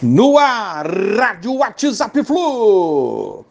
No ar, Rádio WhatsApp Flu.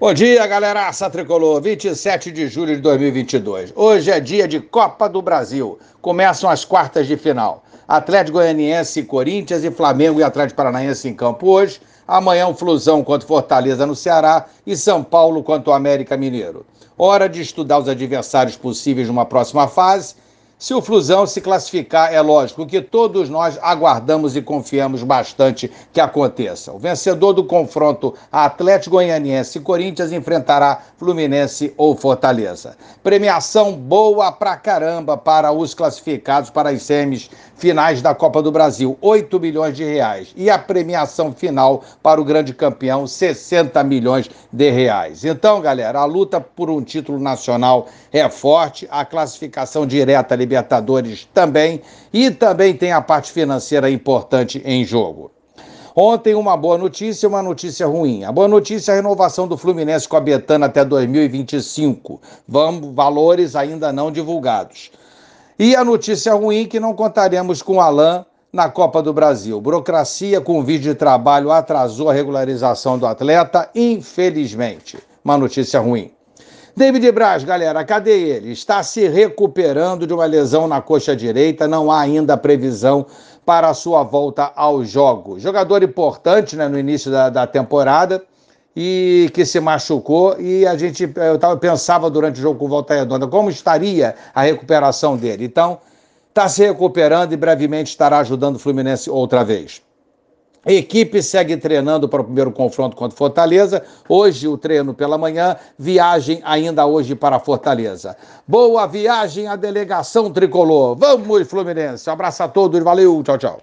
Bom dia, galera. Tricolor, 27 de julho de 2022. Hoje é dia de Copa do Brasil. Começam as quartas de final. Atlético Goianiense, Corinthians e Flamengo e Atlético Paranaense em campo hoje. Amanhã um Flusão contra Fortaleza no Ceará e São Paulo contra o América Mineiro. Hora de estudar os adversários possíveis numa próxima fase se o Flusão se classificar, é lógico que todos nós aguardamos e confiamos bastante que aconteça. O vencedor do confronto Atlético Goianiense e Corinthians enfrentará Fluminense ou Fortaleza. Premiação boa pra caramba para os classificados para as semis finais da Copa do Brasil, 8 milhões de reais. E a premiação final para o grande campeão, 60 milhões de reais. Então, galera, a luta por um título nacional é forte, a classificação direta Libertadores também, e também tem a parte financeira importante em jogo. Ontem, uma boa notícia e uma notícia ruim. A boa notícia é a renovação do Fluminense com a Betana até 2025. Vamos, valores ainda não divulgados. E a notícia ruim que não contaremos com o Alain na Copa do Brasil. Burocracia com vídeo de trabalho atrasou a regularização do atleta, infelizmente. Uma notícia ruim. David Braz, galera, cadê ele? Está se recuperando de uma lesão na coxa direita, não há ainda previsão para a sua volta ao jogo. Jogador importante né, no início da, da temporada e que se machucou e a gente eu tava, pensava durante o jogo com Volta Redonda como estaria a recuperação dele. Então, está se recuperando e brevemente estará ajudando o Fluminense outra vez. A equipe segue treinando para o primeiro confronto contra Fortaleza. Hoje o treino pela manhã, viagem ainda hoje para Fortaleza. Boa viagem à delegação tricolor. Vamos, Fluminense. Um abraço a todos, valeu, tchau, tchau.